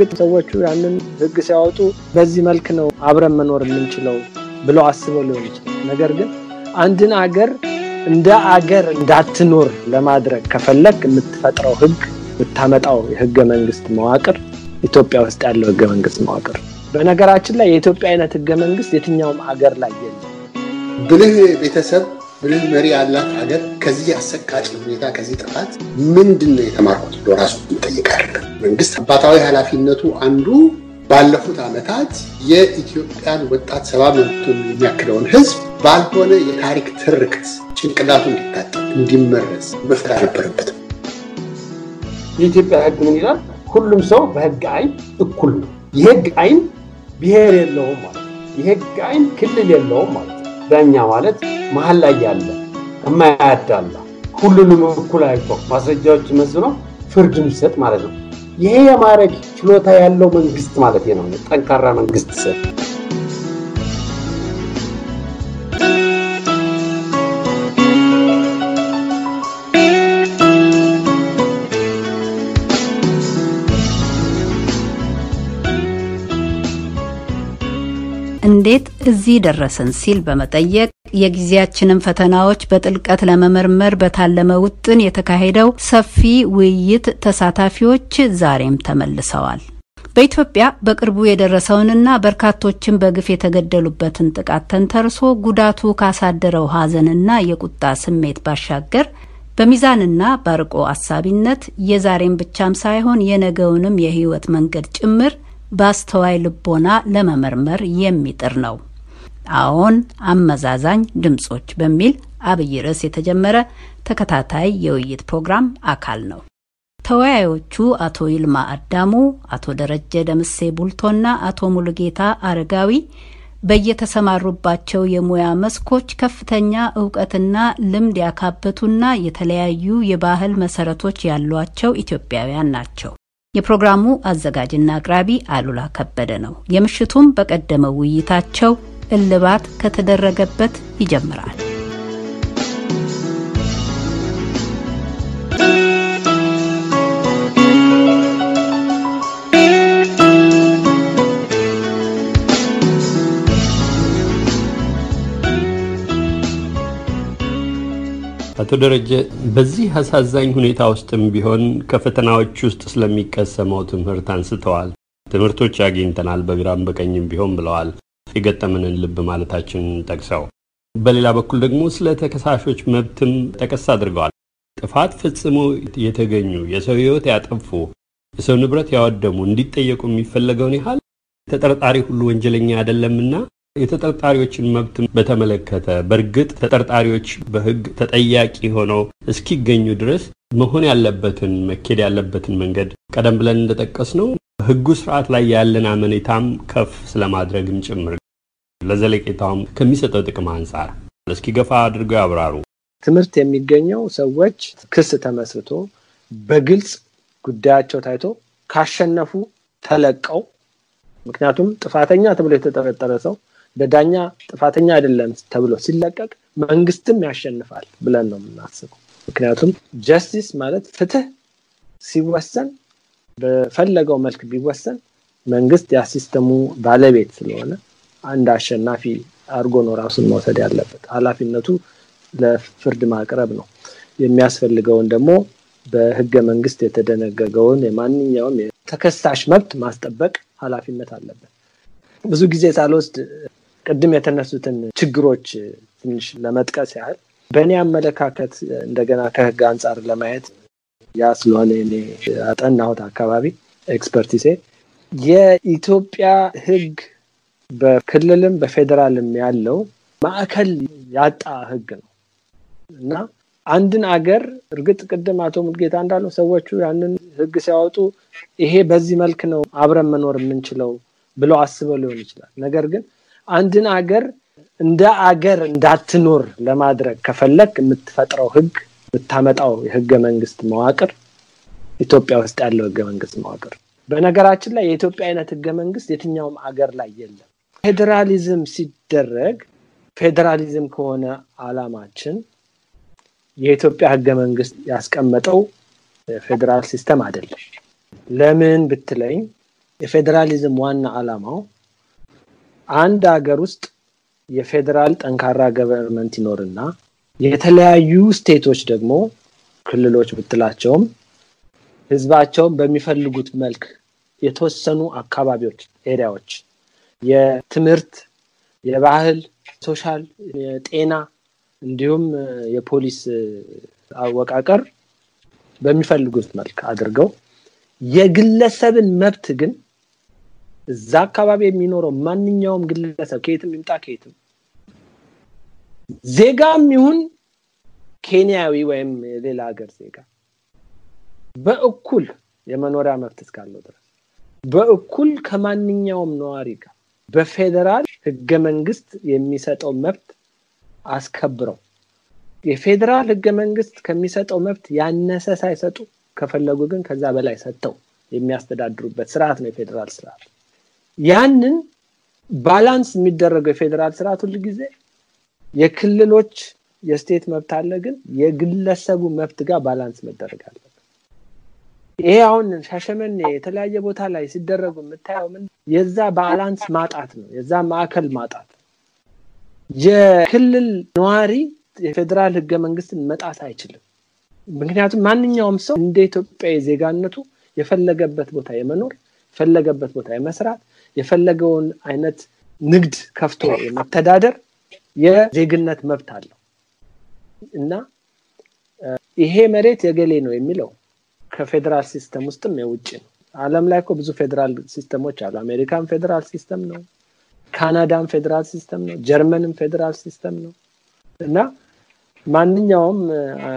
በእርግጥ ሰዎቹ ያንን ህግ ሲያወጡ በዚህ መልክ ነው አብረን መኖር የምንችለው ብለው አስበው ሊሆን ይችላል። ነገር ግን አንድን አገር እንደ አገር እንዳትኖር ለማድረግ ከፈለግ የምትፈጥረው ህግ የምታመጣው የህገ መንግስት መዋቅር ኢትዮጵያ ውስጥ ያለው ህገ መንግስት መዋቅር። በነገራችን ላይ የኢትዮጵያ አይነት ህገ መንግስት የትኛውም አገር ላይ የለም። ብልህ ቤተሰብ ብልህ መሪ ያላት ሀገር ከዚህ አሰቃቂ ሁኔታ ከዚህ ጥፋት ምንድን ነው የተማርኩት ብሎ ራሱ ይጠይቃል። መንግስት አባታዊ ኃላፊነቱ አንዱ ባለፉት ዓመታት የኢትዮጵያን ወጣት ሰባ መብቱን የሚያክለውን ህዝብ ባልሆነ የታሪክ ትርክት ጭንቅላቱ እንዲታጠብ እንዲመረዝ መፍጠር አልነበረበትም። የኢትዮጵያ ህግ ምን ይላል? ሁሉም ሰው በህግ አይን እኩል ነው። የህግ አይን ብሔር የለውም ማለት ነው። የህግ አይን ክልል የለውም ማለት ነው። ዳኛ ማለት መሀል ላይ ያለ የማያዳላ ሁሉንም እኩል አይቶ ማስረጃዎች መዝኖ ፍርድ የሚሰጥ ማለት ነው። ይሄ የማድረግ ችሎታ ያለው መንግስት ማለት ነው። ጠንካራ መንግስት ስል እንዴት እዚህ ደረስን ሲል በመጠየቅ የጊዜያችንን ፈተናዎች በጥልቀት ለመመርመር በታለመ ውጥን የተካሄደው ሰፊ ውይይት ተሳታፊዎች ዛሬም ተመልሰዋል። በኢትዮጵያ በቅርቡ የደረሰውንና በርካቶችን በግፍ የተገደሉበትን ጥቃት ተንተርሶ ጉዳቱ ካሳደረው ሐዘንና የቁጣ ስሜት ባሻገር በሚዛንና በአርቆ አሳቢነት የዛሬም ብቻም ሳይሆን የነገውንም የህይወት መንገድ ጭምር በአስተዋይ ልቦና ለመመርመር የሚጥር ነው። አዎን አመዛዛኝ ድምጾች በሚል አብይ ርዕስ የተጀመረ ተከታታይ የውይይት ፕሮግራም አካል ነው። ተወያዮቹ አቶ ይልማ አዳሙ፣ አቶ ደረጀ ደምሴ ቡልቶና አቶ ሙሉጌታ አረጋዊ በየተሰማሩባቸው የሙያ መስኮች ከፍተኛ እውቀትና ልምድ ያካበቱና የተለያዩ የባህል መሰረቶች ያሏቸው ኢትዮጵያውያን ናቸው። የፕሮግራሙ አዘጋጅና አቅራቢ አሉላ ከበደ ነው። የምሽቱም በቀደመው ውይይታቸው እልባት ከተደረገበት ይጀምራል። አቶ ደረጀ በዚህ አሳዛኝ ሁኔታ ውስጥም ቢሆን ከፈተናዎች ውስጥ ስለሚቀሰመው ትምህርት አንስተዋል። ትምህርቶች አግኝተናል በግራም በቀኝም ቢሆን ብለዋል። የገጠመንን ልብ ማለታችንን ጠቅሰው በሌላ በኩል ደግሞ ስለ ተከሳሾች መብትም ጠቀስ አድርገዋል። ጥፋት ፈጽሞ የተገኙ የሰው ሕይወት ያጠፉ የሰው ንብረት ያወደሙ እንዲጠየቁ የሚፈለገውን ያህል ተጠርጣሪ ሁሉ ወንጀለኛ አይደለምና የተጠርጣሪዎችን መብት በተመለከተ በእርግጥ ተጠርጣሪዎች በሕግ ተጠያቂ ሆነው እስኪገኙ ድረስ መሆን ያለበትን መኬድ ያለበትን መንገድ ቀደም ብለን እንደጠቀስ ነው ሕጉ ስርዓት ላይ ያለን አመኔታም ከፍ ስለማድረግም ጭምር ለዘለቄታውም ከሚሰጠው ጥቅም አንጻር እስኪ ገፋ አድርገው ያብራሩ። ትምህርት የሚገኘው ሰዎች ክስ ተመስርቶ በግልጽ ጉዳያቸው ታይቶ ካሸነፉ ተለቀው ምክንያቱም ጥፋተኛ ተብሎ የተጠረጠረ ሰው በዳኛ ጥፋተኛ አይደለም ተብሎ ሲለቀቅ መንግስትም ያሸንፋል ብለን ነው የምናስበው። ምክንያቱም justice ማለት ፍትህ ሲወሰን በፈለገው መልክ ቢወሰን መንግስት የ system ኡ ባለቤት ስለሆነ አንድ አሸናፊ አድርጎ ነው ራሱን መውሰድ ያለበት። ኃላፊነቱ ለፍርድ ማቅረብ ነው። የሚያስፈልገውን ደግሞ በህገ መንግስት የተደነገገውን የማንኛውም ተከሳሽ መብት ማስጠበቅ ኃላፊነት አለበት። ብዙ ጊዜ ሳልወስድ ቅድም የተነሱትን ችግሮች ትንሽ ለመጥቀስ ያህል በእኔ አመለካከት እንደገና ከህግ አንጻር ለማየት ያ ስለሆነ እኔ አጠናሁት አካባቢ expertise ኤ የኢትዮጵያ ህግ በክልልም በፌዴራልም ያለው ማዕከል ያጣ ህግ ነው እና አንድን አገር እርግጥ ቅድም አቶ ሙልጌታ እንዳለው ሰዎቹ ያንን ህግ ሲያወጡ ይሄ በዚህ መልክ ነው አብረን መኖር የምንችለው ብለው አስበው ሊሆን ይችላል። ነገር ግን አንድን አገር እንደ አገር እንዳትኖር ለማድረግ ከፈለግ የምትፈጥረው ህግ የምታመጣው የህገ መንግስት መዋቅር ኢትዮጵያ ውስጥ ያለው ህገ መንግስት መዋቅር። በነገራችን ላይ የኢትዮጵያ አይነት ህገ መንግስት የትኛውም አገር ላይ የለም። ፌዴራሊዝም ሲደረግ ፌዴራሊዝም ከሆነ አላማችን የኢትዮጵያ ህገ መንግስት ያስቀመጠው federal system አይደለም። ለምን ብትለኝ የፌዴራሊዝም ዋና ዓላማው አንድ ሀገር ውስጥ የፌዴራል ጠንካራ government ይኖርና የተለያዩ state ኦች ደግሞ ክልሎች ብትላቸውም ህዝባቸውን በሚፈልጉት መልክ የተወሰኑ አካባቢዎች area ዎች የትምህርት፣ የባህል፣ social፣ የጤና እንዲሁም የፖሊስ አወቃቀር በሚፈልጉት መልክ አድርገው የግለሰብን መብት ግን እዛ አካባቢ የሚኖረው ማንኛውም ግለሰብ ከየትም ይምጣ ከየትም ዜጋም ይሁን ኬንያዊ ወይም የሌላ ሀገር ዜጋ በእኩል የመኖሪያ መብት እስካለው ድረስ በእኩል ከማንኛውም ነዋሪ ጋር በፌዴራል ህገ መንግስት የሚሰጠው መብት አስከብረው የፌዴራል ህገ መንግስት ከሚሰጠው መብት ያነሰ ሳይሰጡ ከፈለጉ ግን ከዛ በላይ ሰጥተው የሚያስተዳድሩበት ስርዓት ነው የፌዴራል ስርዓት። ያንን balance የሚደረገው የፌዴራል ስርዓት ሁል ጊዜ የክልሎች የ state መብት አለ፣ ግን የግለሰቡ መብት ጋር balance መደረግ አለበት። ይሄ አሁን ሻሸመኔ የተለያየ ቦታ ላይ ሲደረጉ የምታየው ምን የዛ balance ማጣት ነው፣ የዛ ማዕከል ማጣት። የክልል ነዋሪ የፌዴራል ህገ መንግስትን መጣስ አይችልም። ምክንያቱም ማንኛውም ሰው እንደ ኢትዮጵያዊ ዜጋነቱ የፈለገበት ቦታ የመኖር የፈለገበት ቦታ የመስራት የፈለገውን አይነት ንግድ ከፍቶ የመተዳደር የዜግነት መብት አለው እና ይሄ መሬት የእገሌ ነው የሚለው ከ federal system ውስጥም የውጭ ነው። ዓለም ላይ እኮ ብዙ federal system ኦች አሉ። አሜሪካን federal system ነው፣ ካናዳም federal system ነው፣ ጀርመንም federal system ነው እና ማንኛውም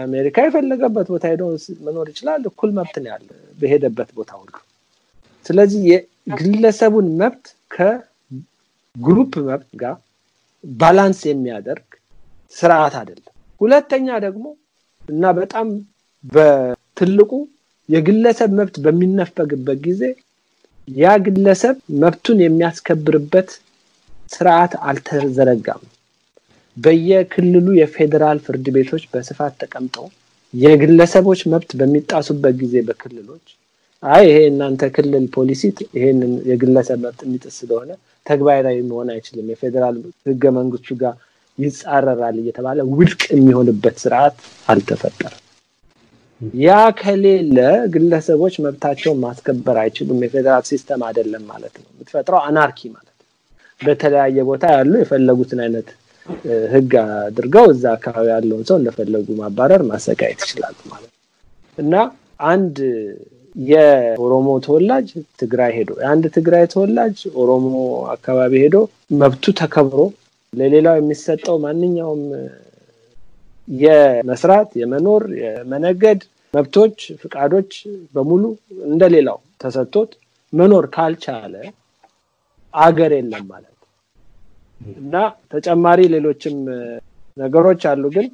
አሜሪካ የፈለገበት ቦታ ሄዶ መኖር ይችላል። እኩል መብት ነው ያለ በሄደበት ቦታ ሁሉ። ስለዚህ የግለሰቡን መብት ከ group መብት ጋር balance የሚያደርግ ስርዓት አይደለም። ሁለተኛ ደግሞ እና በጣም በትልቁ የግለሰብ መብት በሚነፈግበት ጊዜ ያ ግለሰብ መብቱን የሚያስከብርበት ስርዓት አልተዘረጋም። በየክልሉ የፌዴራል ፍርድ ቤቶች በስፋት ተቀምጠው የግለሰቦች መብት በሚጣሱበት ጊዜ በክልሎች አይ ይሄ እናንተ ክልል ፖሊሲ ይሄንን የግለሰብ መብት የሚጥስ ስለሆነ ተግባራዊ መሆን አይችልም፣ የፌዴራል ህገ መንግስቱ ጋር ይጻረራል እየተባለ ውድቅ የሚሆንበት ስርዓት አልተፈጠረም። ያ ከሌለ ግለሰቦች መብታቸውን ማስከበር አይችሉም። የ federal system አይደለም ማለት ነው። የምትፈጥረው anarchy ማለት ነው። በተለያየ ቦታ ያሉ የፈለጉትን አይነት ህግ አድርገው እዛ አካባቢ ያለውን ሰው እንደፈለጉ ማባረር፣ ማሰቃየት ይችላሉ ማለት ነው እና አንድ የኦሮሞ ተወላጅ ትግራይ ሄዶ የአንድ ትግራይ ተወላጅ ኦሮሞ አካባቢ ሄዶ መብቱ ተከብሮ ለሌላው የሚሰጠው ማንኛውም የመስራት፣ የመኖር፣ የመነገድ መብቶች፣ ፍቃዶች በሙሉ እንደሌላው ተሰጥቶት መኖር ካልቻለ አገር የለም ማለት እና ተጨማሪ ሌሎችም ነገሮች አሉ። ግን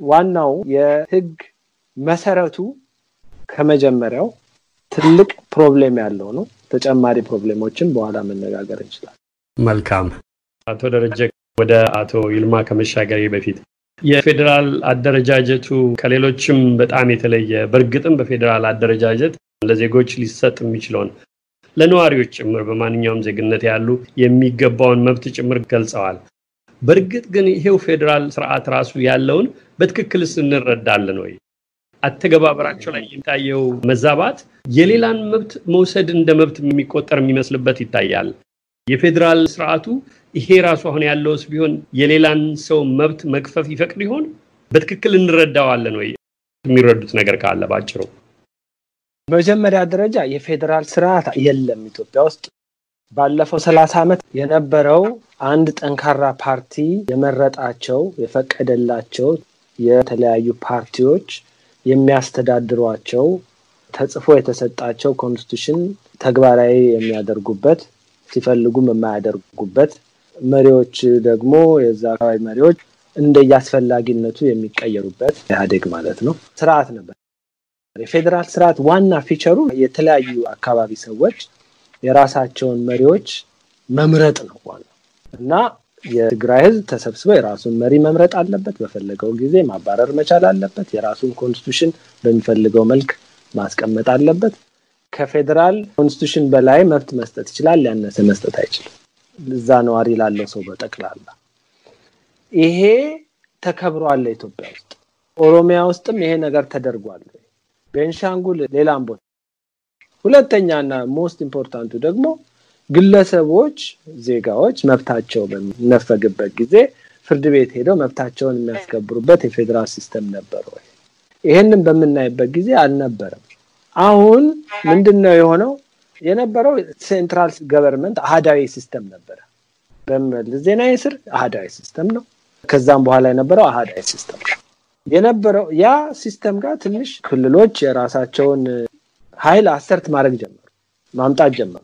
ዋናው የህግ መሰረቱ ከመጀመሪያው ትልቅ problem ያለው ነው። ተጨማሪ problem ኦችን በኋላ መነጋገር እንችላለን። መልካም። አቶ ደረጀ ወደ አቶ ይልማ ከመሻገሬ በፊት የፌዴራል አደረጃጀቱ ከሌሎችም በጣም የተለየ በእርግጥም በፌዴራል አደረጃጀት ለዜጎች ሊሰጥ የሚችለውን ለነዋሪዎች ጭምር በማንኛውም ዜግነት ያሉ የሚገባውን መብት ጭምር ገልጸዋል። በእርግጥ ግን ይሄው ፌዴራል ስርዓት ራሱ ያለውን በትክክልስ እንረዳለን ወይ? አተገባበራቸው ላይ የሚታየው መዛባት የሌላን መብት መውሰድ እንደ መብት የሚቆጠር የሚመስልበት ይታያል። የፌዴራል ስርዓቱ ይሄ ራሱ አሁን ያለውስ ቢሆን የሌላን ሰው መብት መግፈፍ ይፈቅድ ይሆን? በትክክል እንረዳዋለን ወይ? የሚረዱት ነገር ካለ ባጭሩ። መጀመሪያ ደረጃ የፌዴራል ስርዓት የለም ኢትዮጵያ ውስጥ። ባለፈው ሰላሳ ዓመት የነበረው አንድ ጠንካራ ፓርቲ የመረጣቸው የፈቀደላቸው የተለያዩ ፓርቲዎች የሚያስተዳድሯቸው ተጽፎ የተሰጣቸው ኮንስቲቱሽን ተግባራዊ የሚያደርጉበት ሲፈልጉም የማያደርጉበት መሪዎች ደግሞ የዛ አካባቢ መሪዎች እንደየአስፈላጊነቱ የሚቀየሩበት ኢህአዴግ ማለት ነው ስርዓት ነበር። የፌዴራል ስርዓት ዋና feature ኡ የተለያዩ አካባቢ ሰዎች የራሳቸውን መሪዎች መምረጥ ነው ዋናው እና የትግራይ ህዝብ ተሰብስቦ የራሱን መሪ መምረጥ አለበት። በፈለገው ጊዜ ማባረር መቻል አለበት። የራሱን constitution በሚፈልገው መልክ ማስቀመጥ አለበት። ከፌዴራል constitution በላይ መብት መስጠት ይችላል፣ ያነሰ መስጠት አይችልም። እዛ ነዋሪ ላለው ሰው በጠቅላላ ይሄ ተከብሯል ኢትዮጵያ ውስጥ። ኦሮሚያ ውስጥም ይሄ ነገር ተደርጓል። ቤንሻንጉል፣ ሌላም ቦታ። ሁለተኛና most important ኡ ደግሞ ግለሰቦች፣ ዜጋዎች መብታቸው በሚነፈግበት ጊዜ ፍርድ ቤት ሄደው መብታቸውን የሚያስከብሩበት የፌዴራል system ነበር ወይ? ይሄንን በምናይበት ጊዜ አልነበረም። አሁን ምንድን ነው የሆነው? የነበረው central government አህዳዊ system ነበረ። በመለስ ዜናዊ ስር አህዳዊ system ነው። ከዛም በኋላ የነበረው አህዳዊ system ነው የነበረው። ያ system ጋር ትንሽ ክልሎች የራሳቸውን ኃይል assert ማድረግ ጀመሩ፣ ማምጣት ጀመሩ።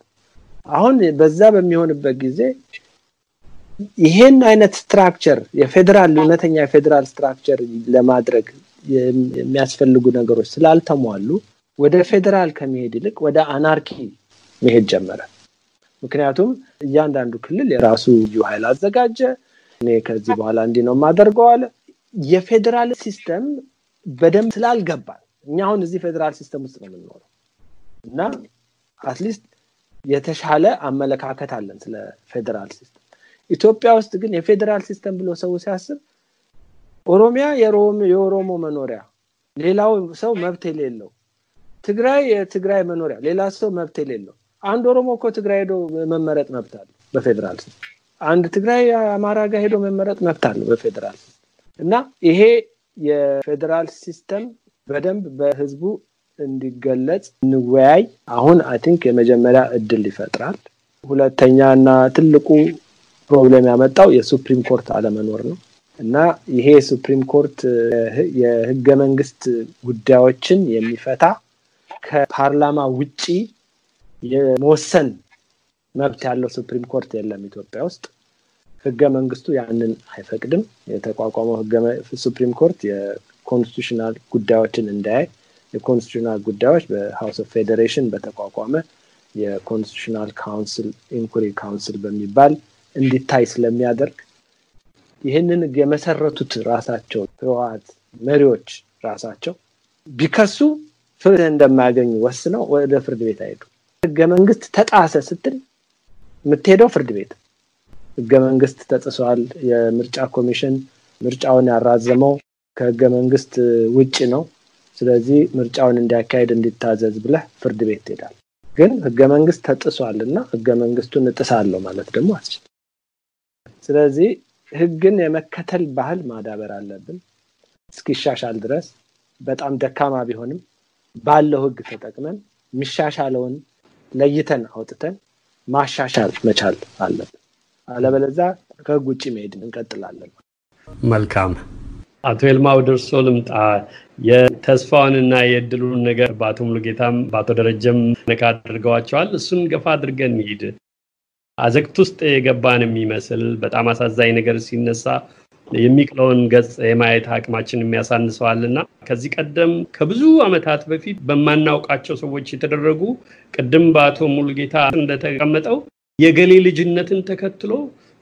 አሁን በዛ በሚሆንበት ጊዜ ይሄን አይነት structure የፌዴራል እውነተኛ የፌዴራል structure ለማድረግ የሚያስፈልጉ ነገሮች ስላልተሟሉ ወደ ፌዴራል ከመሄድ ይልቅ ወደ anarchy መሄድ ጀመረ። ምክንያቱም እያንዳንዱ ክልል የራሱ ልዩ ኃይል አዘጋጀ። እኔ ከዚህ በኋላ እንዲህ ነው የማደርገው የፌዴራል system በደንብ ስላልገባን እኛ አሁን እዚህ federal system ውስጥ ነው የምንኖረው እና at least የተሻለ አመለካከት አለን ስለ federal system። ኢትዮጵያ ውስጥ ግን የፌዴራል system ብሎ ሰው ሲያስብ ኦሮሚያ የኦሮሞ መኖሪያ፣ ሌላው ሰው መብት የሌለው፣ ትግራይ የትግራይ መኖሪያ፣ ሌላ ሰው መብት የሌለው። አንድ ኦሮሞ እኮ ትግራይ ሄዶ መመረጥ መብት አለው በፌዴራል አንድ ትግራይ አማራ ጋር ሄዶ መመረጥ መብት አለው በፌዴራል እና ይሄ የፌዴራል system በደንብ በህዝቡ እንዲገለጽ እንወያይ። አሁን I think የመጀመሪያ እድል ይፈጥራል። ሁለተኛ እና ትልቁ problem ያመጣው የ supreme court አለመኖር ነው እና ይሄ supreme court የህገ መንግስት ጉዳዮችን የሚፈታ ከፓርላማ ውጪ የመወሰን መብት ያለው supreme court የለም ኢትዮጵያ ውስጥ። ህገ መንግስቱ ያንን አይፈቅድም። የተቋቋመው supreme court የ constitutional ጉዳዮችን እንዳያይ የ constitutional ጉዳዮች በ House of Federation በተቋቋመ የ constitutional council inquiry council በሚባል እንዲታይ ስለሚያደርግ ይህንን የመሰረቱት ራሳቸው ህወሓት መሪዎች ራሳቸው ቢከሱ ፍትህ እንደማያገኙ ወስነው ወደ ፍርድ ቤት አይሄዱ። ህገ መንግስት ተጣሰ ስትል የምትሄደው ፍርድ ቤት ህገ መንግስት ተጥሷል፣ የምርጫ ኮሚሽን ምርጫውን ያራዘመው ከህገ መንግስት ውጭ ነው፣ ስለዚህ ምርጫውን እንዲያካሄድ እንዲታዘዝ ብለህ ፍርድ ቤት ትሄዳል። ግን ህገ መንግስት ተጥሷል እና ህገ መንግስቱን እጥሳለሁ ማለት ደግሞ አስችል። ስለዚህ ህግን የመከተል ባህል ማዳበር አለብን እስኪሻሻል ድረስ በጣም ደካማ ቢሆንም ባለው ህግ ተጠቅመን የሚሻሻለውን ለይተን አውጥተን ማሻሻል መቻል አለብን። አለበለዛ ከህግ ውጭ መሄድ እንቀጥላለን። መልካም አቶ ኤልማ ወደ እርስዎ ልምጣ። የተስፋውንና የእድሉን ነገር በአቶ ሙሉጌታም በአቶ ደረጀም ነካ አድርገዋቸዋል። እሱን ገፋ አድርገን እንሂድ። አዘቅት ውስጥ የገባን የሚመስል በጣም አሳዛኝ ነገር ሲነሳ የሚቅለውን ገጽ የማየት አቅማችን የሚያሳንሰዋልና ከዚህ ቀደም ከብዙ ዓመታት በፊት በማናውቃቸው ሰዎች የተደረጉ ቅድም በአቶ ሙሉጌታ እንደተቀመጠው የገሌ ልጅነትን ተከትሎ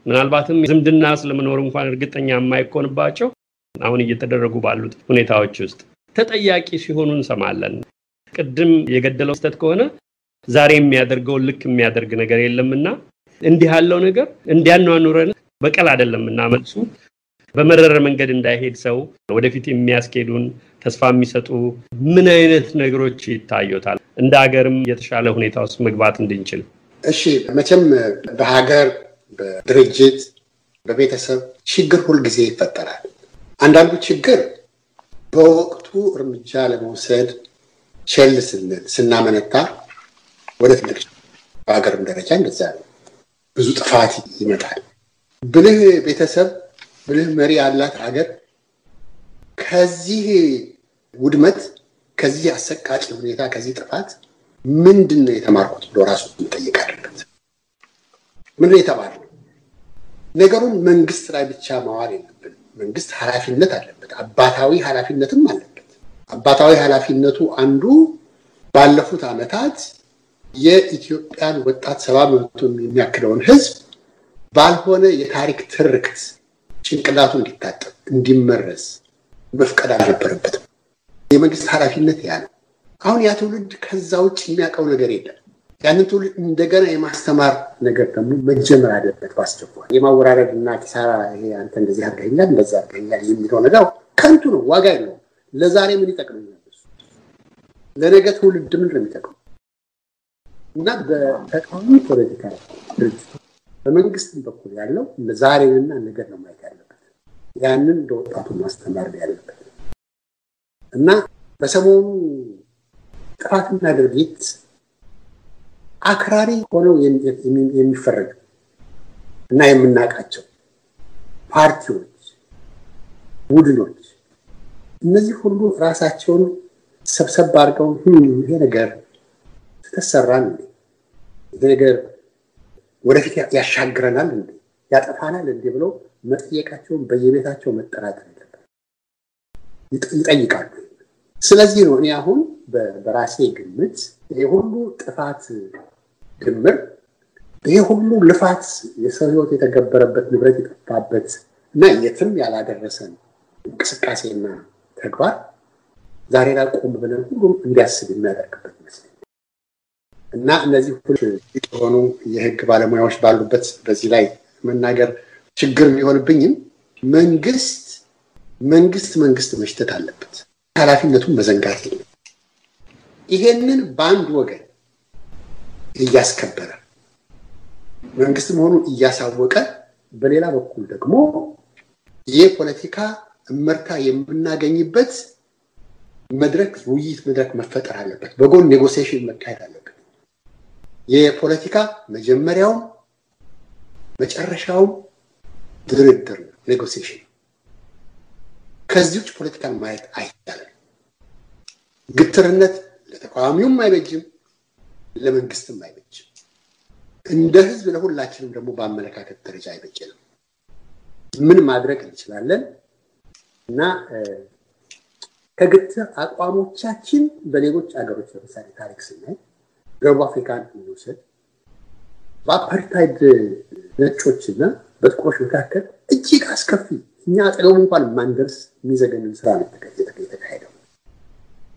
ምናልባትም ዝምድና ስለመኖር እንኳን እርግጠኛ የማይኮንባቸው አሁን እየተደረጉ ባሉት ሁኔታዎች ውስጥ ተጠያቂ ሲሆኑ እንሰማለን። ቅድም የገደለው ስህተት ከሆነ ዛሬ የሚያደርገውን ልክ የሚያደርግ ነገር የለምና እንዲህ ያለው ነገር እንዲያኗኑረን በቀል አይደለም እና መልሱ በመረረ መንገድ እንዳይሄድ ሰው ወደፊት የሚያስኬዱን ተስፋ የሚሰጡ ምን አይነት ነገሮች ይታዩታል? እንደ ሀገርም የተሻለ ሁኔታ ውስጥ መግባት እንድንችል። እሺ መቼም በሀገር በድርጅት በቤተሰብ ችግር ሁልጊዜ ይፈጠራል። አንዳንዱ ችግር በወቅቱ እርምጃ ለመውሰድ ቸል ስንል ስናመነታ ወደ ትልቅ በሀገርም ደረጃ እንደዛ ነው። ብዙ ጥፋት ይመጣል። ብልህ ቤተሰብ ብልህ መሪ ያላት ሀገር ከዚህ ውድመት፣ ከዚህ አሰቃቂ ሁኔታ፣ ከዚህ ጥፋት ምንድን ነው የተማርኩት ብሎ ራሱ መጠየቅ አለበት። ምንድን ነው የተማርነው? ነገሩን መንግስት ላይ ብቻ ማዋል የለብን። መንግስት ኃላፊነት አለበት፣ አባታዊ ኃላፊነትም አለበት። አባታዊ ኃላፊነቱ አንዱ ባለፉት ዓመታት የኢትዮጵያን ወጣት ሰባ መቶ የሚያክለውን ህዝብ ባልሆነ የታሪክ ትርክት ጭንቅላቱ እንዲታጠብ እንዲመረዝ መፍቀድ አልነበረበትም። የመንግስት ኃላፊነት ያ ነው። አሁን ያ ትውልድ ከዛ ውጭ የሚያውቀው ነገር የለም። ያንን ትውልድ እንደገና የማስተማር ነገር ደግሞ መጀመር አለበት በአስቸኳይ። የማወራረድ እና ኪሳራ ይሄ አንተ እንደዚህ አድርገኛል እንደዚህ አድርገኛል የሚለው ነገር ከንቱ ነው፣ ዋጋ የለውም። ለዛሬ ምን ይጠቅመኛል? ለነገ ትውልድ ምን ነው የሚጠቅመው? እና በተቃዋሚ ፖለቲካ ድርጅት በመንግስትም በኩል ያለው ዛሬንና ነገር ነው ማየት ያለበት። ያንን እንደ ወጣቱ ማስተማር ያለበት እና በሰሞኑ ጥፋትና ድርጊት አክራሪ ሆነው የሚፈረጁ እና የምናውቃቸው ፓርቲዎች፣ ቡድኖች እነዚህ ሁሉ ራሳቸውን ሰብሰብ አድርገው ይሄ ነገር ተሰራን እንዴ? ይሄ ነገር ወደፊት ያሻግረናል እንዴ? ያጠፋናል እንዴ? ብለው መጠየቃቸውን በየቤታቸው መጠራጠር የለበት ይጠይቃሉ። ስለዚህ ነው እኔ አሁን በራሴ ግምት ይሄ ሁሉ ጥፋት ድምር ይሄ ሁሉ ልፋት የሰው ሕይወት የተገበረበት ንብረት የጠፋበት እና የትም ያላደረሰን እንቅስቃሴና ተግባር ዛሬ ላይ ቆም ብለን ሁሉም እንዲያስብ የሚያደርግበት ይመስለኛል እና እነዚህ ሁሉ የሆኑ የህግ ባለሙያዎች ባሉበት በዚህ ላይ መናገር ችግር ቢሆንብኝም መንግስት መንግስት መንግስት መሽተት አለበት። ኃላፊነቱን መዘንጋት የለም። ይሄንን በአንድ ወገን እያስከበረ መንግስት መሆኑን እያሳወቀ በሌላ በኩል ደግሞ የፖለቲካ እመርታ የምናገኝበት መድረክ ውይይት መድረክ መፈጠር አለበት። በጎን negotiation መካሄድ አለበት። የፖለቲካ መጀመሪያውም መጨረሻውም ድርድር ነው፣ negotiation። ከዚህ ውጭ ፖለቲካን ማየት አይቻልም። ግትርነት ለተቃዋሚውም አይበጅም፣ ለመንግስትም አይበጅም። እንደ ህዝብ ለሁላችንም ደግሞ በአመለካከት ደረጃ አይበጅንም። ምን ማድረግ እንችላለን እና ከግትር አቋሞቻችን በሌሎች ሀገሮች ለምሳሌ ታሪክ ስናይ ደቡብ አፍሪካን እንውሰድ። በአፓርታይድ ነጮችና በጥቁሮች መካከል እጅግ አስከፊ እኛ አጠገቡ እንኳን ማንደርስ የሚዘገንን ስራ ነው የተካሄደው።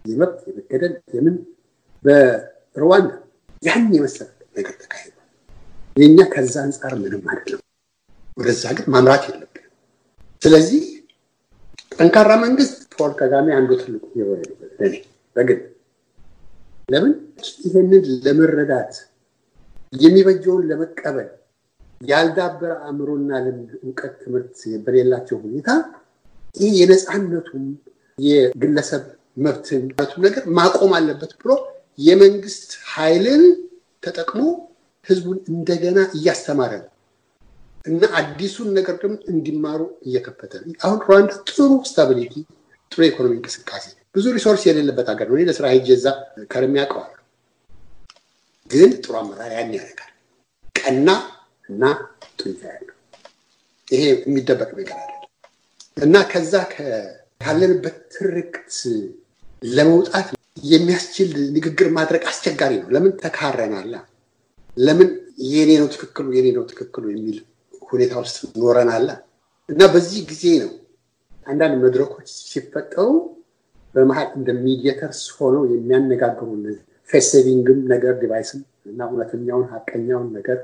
የመብት የመገደል የምን በሩዋንዳ ያን የመሰለ ነገር ተካሂዷል። የእኛ ከዛ አንጻር ምንም አይደለም። ወደዛ ግን ማምራት የለብንም። ስለዚህ ጠንካራ መንግስት ፖል ከጋሜ አንዱ ትልቁ በግል ለምን ይህንን ለመረዳት የሚበጀውን ለመቀበል ያልዳበረ አእምሮና ልምድ፣ እውቀት፣ ትምህርት በሌላቸው ሁኔታ ይህ የነፃነቱም የግለሰብ መብትን ነገር ማቆም አለበት ብሎ የመንግስት ኃይልን ተጠቅሞ ህዝቡን እንደገና እያስተማረ ነው እና አዲሱን ነገር ደግሞ እንዲማሩ እየከፈተ ነው። አሁን ሩዋንዳ ጥሩ stability፣ ጥሩ የኢኮኖሚ እንቅስቃሴ፣ ብዙ resource የሌለበት ሀገር ነው። ለስራ ሄጄ ከርሜ አውቀዋለሁ። ግን ጥሩ አመራር ያን ያደርጋል። ቀና እና ጡንቻ ያለው ይሄ የሚደበቅ ነገር አለ እና ከዛ ካለንበት ትርክት ለመውጣት የሚያስችል ንግግር ማድረግ አስቸጋሪ ነው። ለምን ተካረናላ? ለምን የኔ ነው ትክክሉ የኔ ነው ትክክሉ የሚል ሁኔታ ውስጥ ኖረናላ እና በዚህ ጊዜ ነው አንዳንድ መድረኮች ሲፈጠሩ በመሀል እንደ mediators ሆነው የሚያነጋግሩ face ነገር device ም እና እውነተኛውን ሀቀኛውን ነገር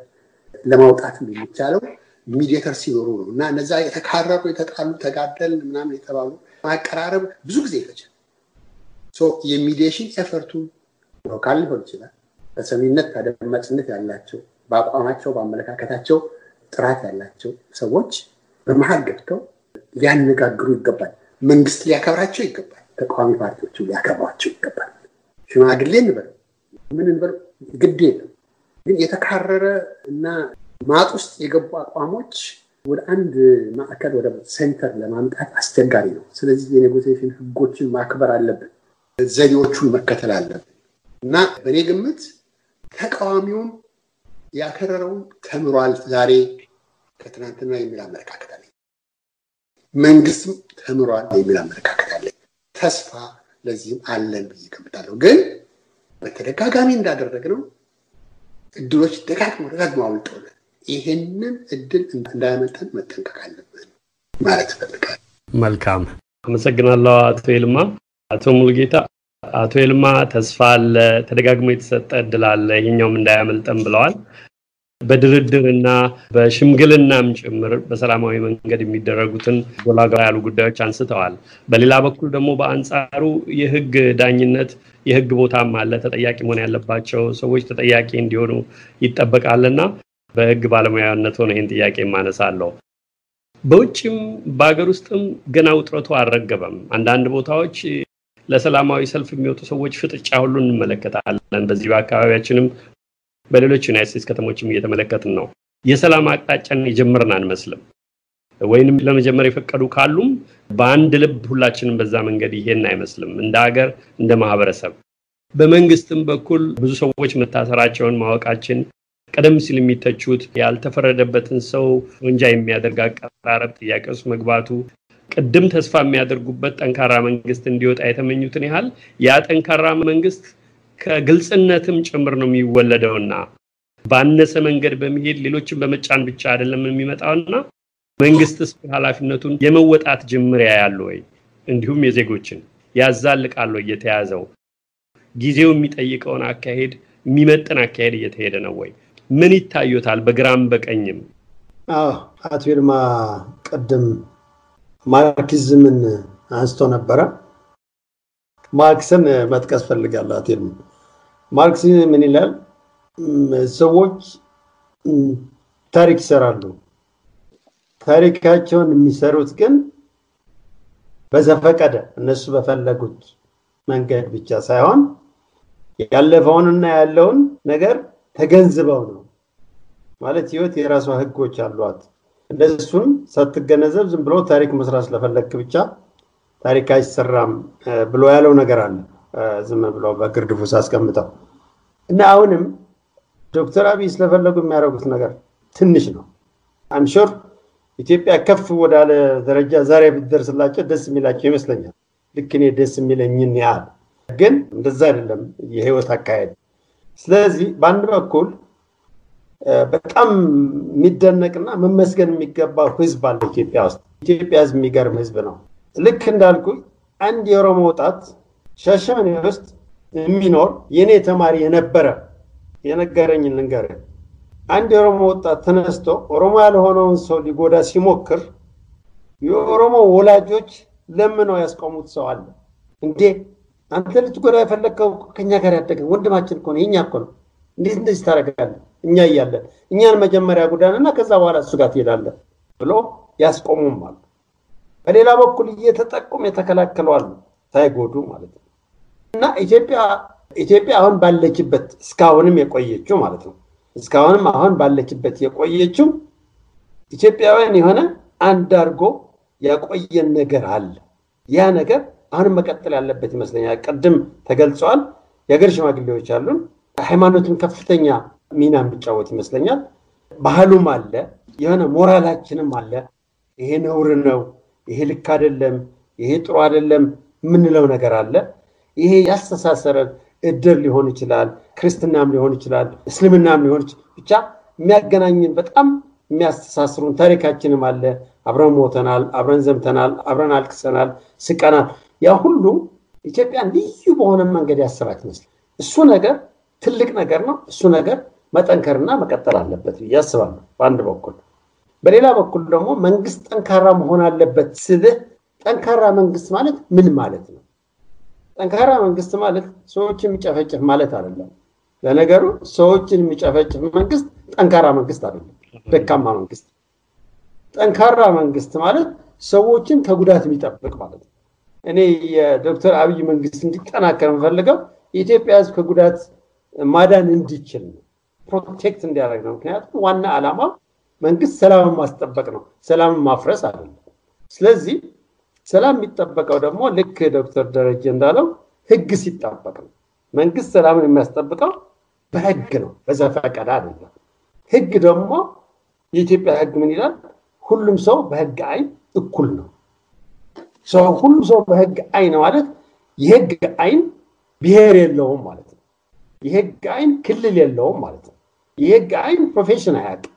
ለማውጣትም የሚቻለው mediator ሲኖሩ ነው እና እነዛ የተካረሩ የተጣሉ ተጋደል ምናምን የተባሉ ማቀራረብ ብዙ ጊዜ ይፈጃል። የ mediation effort ኡ local ሊሆን ይችላል። በሰሚነት ተደማጭነት ያላቸው በአቋማቸው በአመለካከታቸው ጥራት ያላቸው ሰዎች በመሀል ገብተው ሊያነጋግሩ ይገባል። መንግስት ሊያከብራቸው ይገባል። ተቃዋሚ ፓርቲዎቹ ሊያከብሯቸው ይገባል። ሽማግሌ እንበለው ምን እንበለው ግድ የለም። ግን የተካረረ እና ማጥ ውስጥ የገቡ አቋሞች ወደ አንድ ማዕከል ወደ center ለማምጣት አስቸጋሪ ነው። ስለዚህ የ negotiation ህጎችን ማክበር አለብን፣ ዘዴዎቹን መከተል አለብን እና በእኔ ግምት ተቃዋሚውን ያከረረውን ተምሯል ዛሬ ከትናንትና የሚል አመለካከት አለኝ። መንግስትም ተምሯል የሚል አመለካከት አለኝ። ተስፋ ለዚህም አለን ብዬ ገምታለሁ። ግን በተደጋጋሚ እንዳደረግነው እድሎች ደጋግሞ ደጋግሞ አውልጠውናል። ይህንን እድል እንዳያመልጠን መጠንቀቅ አለብን ማለት እፈልጋለሁ። መልካም አመሰግናለሁ አቶ ይልማ። አቶ ሙሉጌታ አቶ ይልማ ተስፋ አለ፣ ተደጋግሞ የተሰጠ እድል አለ፣ ይሄኛውም እንዳያመልጠን ብለዋል። በድርድርና በሽምግልናም ጭምር በሰላማዊ መንገድ የሚደረጉትን ጎላጋ ያሉ ጉዳዮች አንስተዋል። በሌላ በኩል ደግሞ በአንጻሩ የህግ ዳኝነት የህግ ቦታም አለ። ተጠያቂ መሆን ያለባቸው ሰዎች ተጠያቂ እንዲሆኑ ይጠበቃልና በህግ ባለሙያነት ሆነ ይህን ጥያቄ ማነሳለሁ። በውጭም በሀገር ውስጥም ገና ውጥረቱ አልረገበም። አንዳንድ ቦታዎች ለሰላማዊ ሰልፍ የሚወጡ ሰዎች ፍጥጫ ሁሉ እንመለከታለን። በዚህ በአካባቢያችንም በሌሎች ዩናይት ስቴትስ ከተሞችም እየተመለከትን ነው። የሰላም አቅጣጫን የጀመርን አንመስልም። ወይንም ለመጀመር የፈቀዱ ካሉም በአንድ ልብ ሁላችንም በዛ መንገድ ይሄን አይመስልም። እንደ ሀገር፣ እንደ ማህበረሰብ በመንግስትም በኩል ብዙ ሰዎች መታሰራቸውን ማወቃችን ቀደም ሲል የሚተቹት ያልተፈረደበትን ሰው ወንጃ የሚያደርግ አቀራረብ ጥያቄ ውስጥ መግባቱ ቅድም ተስፋ የሚያደርጉበት ጠንካራ መንግስት እንዲወጣ የተመኙትን ያህል ያ ጠንካራ መንግስት ከግልጽነትም ጭምር ነው የሚወለደውና ባነሰ መንገድ በመሄድ ሌሎችን በመጫን ብቻ አይደለም የሚመጣውና መንግስትስ ኃላፊነቱን የመወጣት ጅምር ያያሉ ወይ? እንዲሁም የዜጎችን ያዛልቃሉ እየተያዘው ጊዜው የሚጠይቀውን አካሄድ የሚመጥን አካሄድ እየተሄደ ነው ወይ? ምን ይታዩታል? በግራም በቀኝም። አቶ ይልማ ቅድም ማርክሲዝምን አንስቶ ነበረ። ማርክስን መጥቀስ ፈልጋለሁ። ይልማ ማርክስ ምን ይላል? ሰዎች ታሪክ ይሰራሉ። ታሪካቸውን የሚሰሩት ግን በዘፈቀደ እነሱ በፈለጉት መንገድ ብቻ ሳይሆን ያለፈውንና ያለውን ነገር ተገንዝበው ነው። ማለት ህይወት የራሷ ህጎች አሏት። እነሱን ሳትገነዘብ ዝም ብሎ ታሪክ መስራት ስለፈለግክ ብቻ ታሪክ አይሰራም ብሎ ያለው ነገር አለ። ዝም ብሎ በግርድፉ ሳስቀምጠው እና አሁንም ዶክተር አብይ ስለፈለጉ የሚያደርጉት ነገር ትንሽ ነው። አምሾር ኢትዮጵያ ከፍ ወዳለ ደረጃ ዛሬ ብትደርስላቸው ደስ የሚላቸው ይመስለኛል። ልክ እኔ ደስ የሚለኝን ያህል ግን እንደዛ አይደለም የህይወት አካሄድ። ስለዚህ በአንድ በኩል በጣም የሚደነቅና መመስገን የሚገባው ህዝብ አለ ኢትዮጵያ ውስጥ። ኢትዮጵያ ህዝብ የሚገርም ህዝብ ነው። ልክ እንዳልኩ አንድ የኦሮሞ ወጣት ሻሸመኔ ውስጥ የሚኖር የኔ ተማሪ የነበረ የነገረኝን ልንገርህ። አንድ የኦሮሞ ወጣት ተነስቶ ኦሮሞ ያልሆነውን ሰው ሊጎዳ ሲሞክር የኦሮሞ ወላጆች ለምነው ያስቆሙት ሰው አለ። እንዴ አንተ ልትጎዳ የፈለግከው ከኛ ጋር ያደገ ወንድማችን እኮ ነው፣ የኛ እኮ ነው። እንዴት እንደዚህ ታደርጋለህ? እኛ እያለን እኛን መጀመሪያ ጉዳንና ከዛ በኋላ እሱ ጋር ትሄዳለህ ብሎ ያስቆሙም አሉ። በሌላ በኩል እየተጠቁም የተከላከሉ አሉ፣ ሳይጎዱ ማለት ነው። እና ኢትዮጵያ ኢትዮጵያ አሁን ባለችበት እስካሁንም የቆየችው ማለት ነው እስካሁንም አሁን ባለችበት የቆየችው ኢትዮጵያውያን የሆነ አንድ አድርጎ ያቆየን ነገር አለ። ያ ነገር አሁንም መቀጠል ያለበት ይመስለኛል። ቅድም ተገልጸዋል። የሀገር ሽማግሌዎች አሉን። ሃይማኖትም ከፍተኛ ሚና የሚጫወት ይመስለኛል። ባህሉም አለ፣ የሆነ ሞራላችንም አለ። ይሄ ነውር ነው፣ ይሄ ልክ አይደለም፣ ይሄ ጥሩ አይደለም የምንለው ነገር አለ። ይሄ ያስተሳሰረን እድር ሊሆን ይችላል፣ ክርስትናም ሊሆን ይችላል፣ እስልምናም ሊሆን ብቻ የሚያገናኝን በጣም የሚያስተሳስሩን ታሪካችንም አለ። አብረን ሞተናል፣ አብረን ዘምተናል፣ አብረን አልቅሰናል፣ ስቀናል። ያ ሁሉ ኢትዮጵያን ልዩ በሆነ መንገድ ያሰራት ይመስላል። እሱ ነገር ትልቅ ነገር ነው። እሱ ነገር መጠንከርና መቀጠል አለበት ብዬ አስባለሁ በአንድ በኩል። በሌላ በኩል ደግሞ መንግስት ጠንካራ መሆን አለበት ስልህ ጠንካራ መንግስት ማለት ምን ማለት ነው? ጠንካራ መንግስት ማለት ሰዎችን የሚጨፈጭፍ ማለት አይደለም። ለነገሩ ሰዎችን የሚጨፈጭፍ መንግስት ጠንካራ መንግስት አይደለም፣ ደካማ መንግስት። ጠንካራ መንግስት ማለት ሰዎችን ከጉዳት የሚጠብቅ ማለት ነው። እኔ የዶክተር አብይ መንግስት እንዲጠናከር የምፈልገው የኢትዮጵያ ህዝብ ከጉዳት ማዳን እንዲችል ነው፣ protect እንዲያደርግ ነው። ምክንያቱም ዋና ዓላማ መንግስት ሰላምን ማስጠበቅ ነው፣ ሰላምን ማፍረስ አይደለም። ስለዚህ ሰላም የሚጠበቀው ደግሞ ልክ ዶክተር ደረጀ እንዳለው ህግ ሲጠበቅ ነው። መንግስት ሰላምን የሚያስጠብቀው በህግ ነው፣ በዘፈቀደ አይደለም። ህግ ደግሞ የኢትዮጵያ ህግ ምን ይላል? ሁሉም ሰው በህግ አይን እኩል ነው። ሁሉም ሰው በህግ አይን ማለት የህግ አይን ብሔር የለውም ማለት ነው። የህግ አይን ክልል የለውም ማለት ነው። የህግ አይን profession አያውቅም።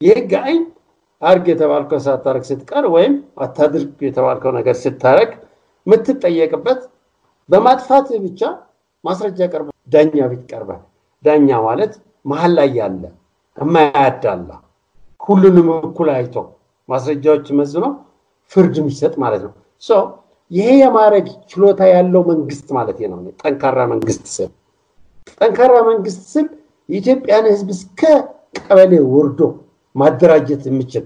የህግ አይን አርግ የተባልከው ሳታረግ ስትቀር ወይም አታድርግ የተባልከው ነገር ስታረግ የምትጠየቅበት በማጥፋት ብቻ ማስረጃ ቀርበ ዳኛ ፊት ቀርበ ዳኛ ማለት መሀል ላይ ያለ የማያዳላ ሁሉንም እኩል አይቶ ማስረጃዎች መዝኖ ፍርድ የሚሰጥ ማለት ነው። ይሄ የማድረግ ችሎታ ያለው መንግስት ማለት ነው። ጠንካራ መንግስት ስል ጠንካራ መንግስት ስል የኢትዮጵያን ሕዝብ እስከ ቀበሌ ወርዶ ማደራጀት የሚችል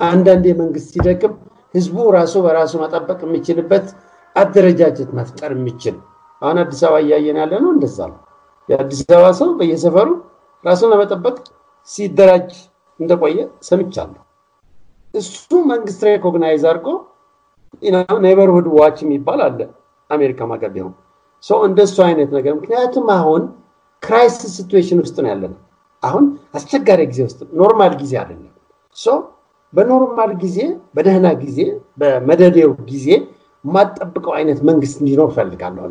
አንዳንዴ መንግስት ሲደክም ህዝቡ ራሱ በራሱ መጠበቅ የሚችልበት አደረጃጀት መፍጠር የሚችል አሁን አዲስ አበባ እያየን ያለ ነው። እንደዛ ነው። የአዲስ አበባ ሰው በየሰፈሩ ራሱን ለመጠበቅ ሲደራጅ እንደቆየ ሰምቻለሁ። እሱ መንግስት recognize አድርጎ neighborhood watch የሚባል አለ አሜሪካ ሀገር ቢሆን ሰው እንደሱ አይነት ነገር ምክንያቱም አሁን crisis situation ውስጥ ነው ያለነው። አሁን አስቸጋሪ ጊዜ ውስጥ normal ጊዜ አይደለም። በ normal ጊዜ በደህና ጊዜ በመደዴው ጊዜ የምጠብቀው አይነት መንግስት እንዲኖር ፈልጋለሁ።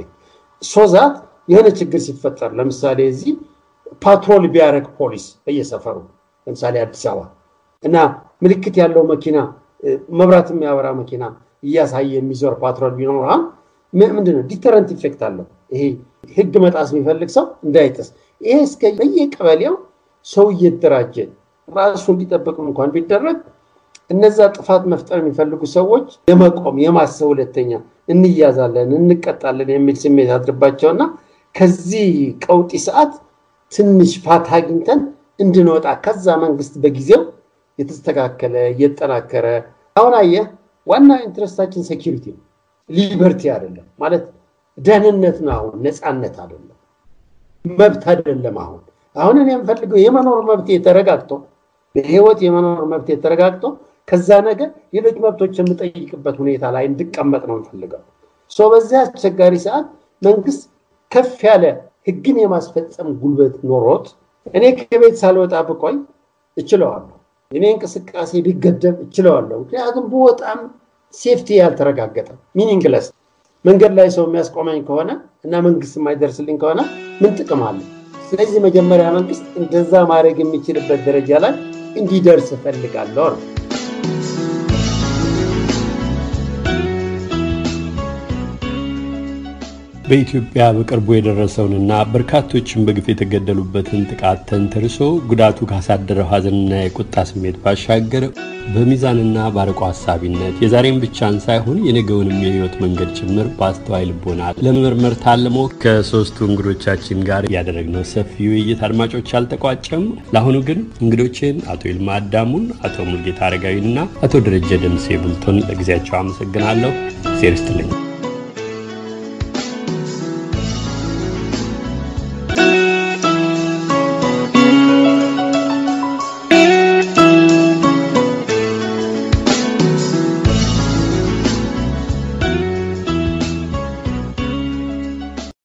ሶዛት የሆነ ችግር ሲፈጠር ለምሳሌ እዚህ patrol ቢያደርግ ፖሊስ በየሰፈሩ ለምሳሌ አዲስ አበባ እና ምልክት ያለው መኪና መብራት የሚያበራ መኪና እያሳየ የሚዞር patrol ቢኖር ምንድነው deterrent effect አለው። ይሄ ህግ መጣስ የሚፈልግ ሰው እንዳይጥስ። ይሄ እስከ በየቀበሌው ሰው እየተደራጀ ራሱ እንዲጠብቅ እንኳን ቢደረግ እነዛ ጥፋት መፍጠር የሚፈልጉ ሰዎች የመቆም የማሰብ ሁለተኛ እንያዛለን፣ እንቀጣለን የሚል ስሜት አድርባቸውና ከዚህ ቀውጢ ሰዓት ትንሽ ፋታ አግኝተን እንድንወጣ ከዛ መንግስት በጊዜው የተስተካከለ እየጠናከረ አሁን አየህ፣ ዋና interest ኣችን security ነው፣ liberty አይደለም ማለት ደህንነት ነው። አሁን ነፃነት አይደለም፣ መብት አይደለም። አሁን አሁን እኔ የምፈልገው የመኖር መብት ተረጋግጦ በህይወት የመኖር መብት ተረጋግጦ ከዛ ነገር ሌሎች መብቶች የምጠይቅበት ሁኔታ ላይ እንድቀመጥ ነው የምፈልገው። በዚያ አስቸጋሪ ሰዓት መንግስት ከፍ ያለ ህግን የማስፈጸም ጉልበት ኖሮት እኔ ከቤት ሳልወጣ ብቆይ እችለዋለሁ። እኔ እንቅስቃሴ ቢገደብ እችለዋለሁ። ምክንያቱም በጣም safety ያልተረጋገጠ meaningless መንገድ ላይ ሰው የሚያስቆመኝ ከሆነ እና መንግስት የማይደርስልኝ ከሆነ ምን ጥቅም አለ? ስለዚህ መጀመሪያ መንግስት እንደዛ ማድረግ የሚችልበት ደረጃ ላይ እንዲደርስ እፈልጋለሁ ነው። በኢትዮጵያ በቅርቡ የደረሰውንና በርካቶችን በግፍ የተገደሉበትን ጥቃት ተንተርሶ ጉዳቱ ካሳደረው ሐዘንና የቁጣ ስሜት ባሻገር በሚዛንና ባርቆ ሀሳቢነት የዛሬም ብቻን ሳይሆን የነገውንም የህይወት መንገድ ጭምር በአስተዋይ ልቦና ለመመርመር ታልሞ ከሶስቱ እንግዶቻችን ጋር ያደረግነው ሰፊ ውይይት አድማጮች አልተቋጨም። ለአሁኑ ግን እንግዶችን አቶ ይልማ አዳሙን፣ አቶ ሙልጌታ አረጋዊንና አቶ ደረጀ ደምሴ ቡልቶን ለጊዜያቸው አመሰግናለሁ። ዜር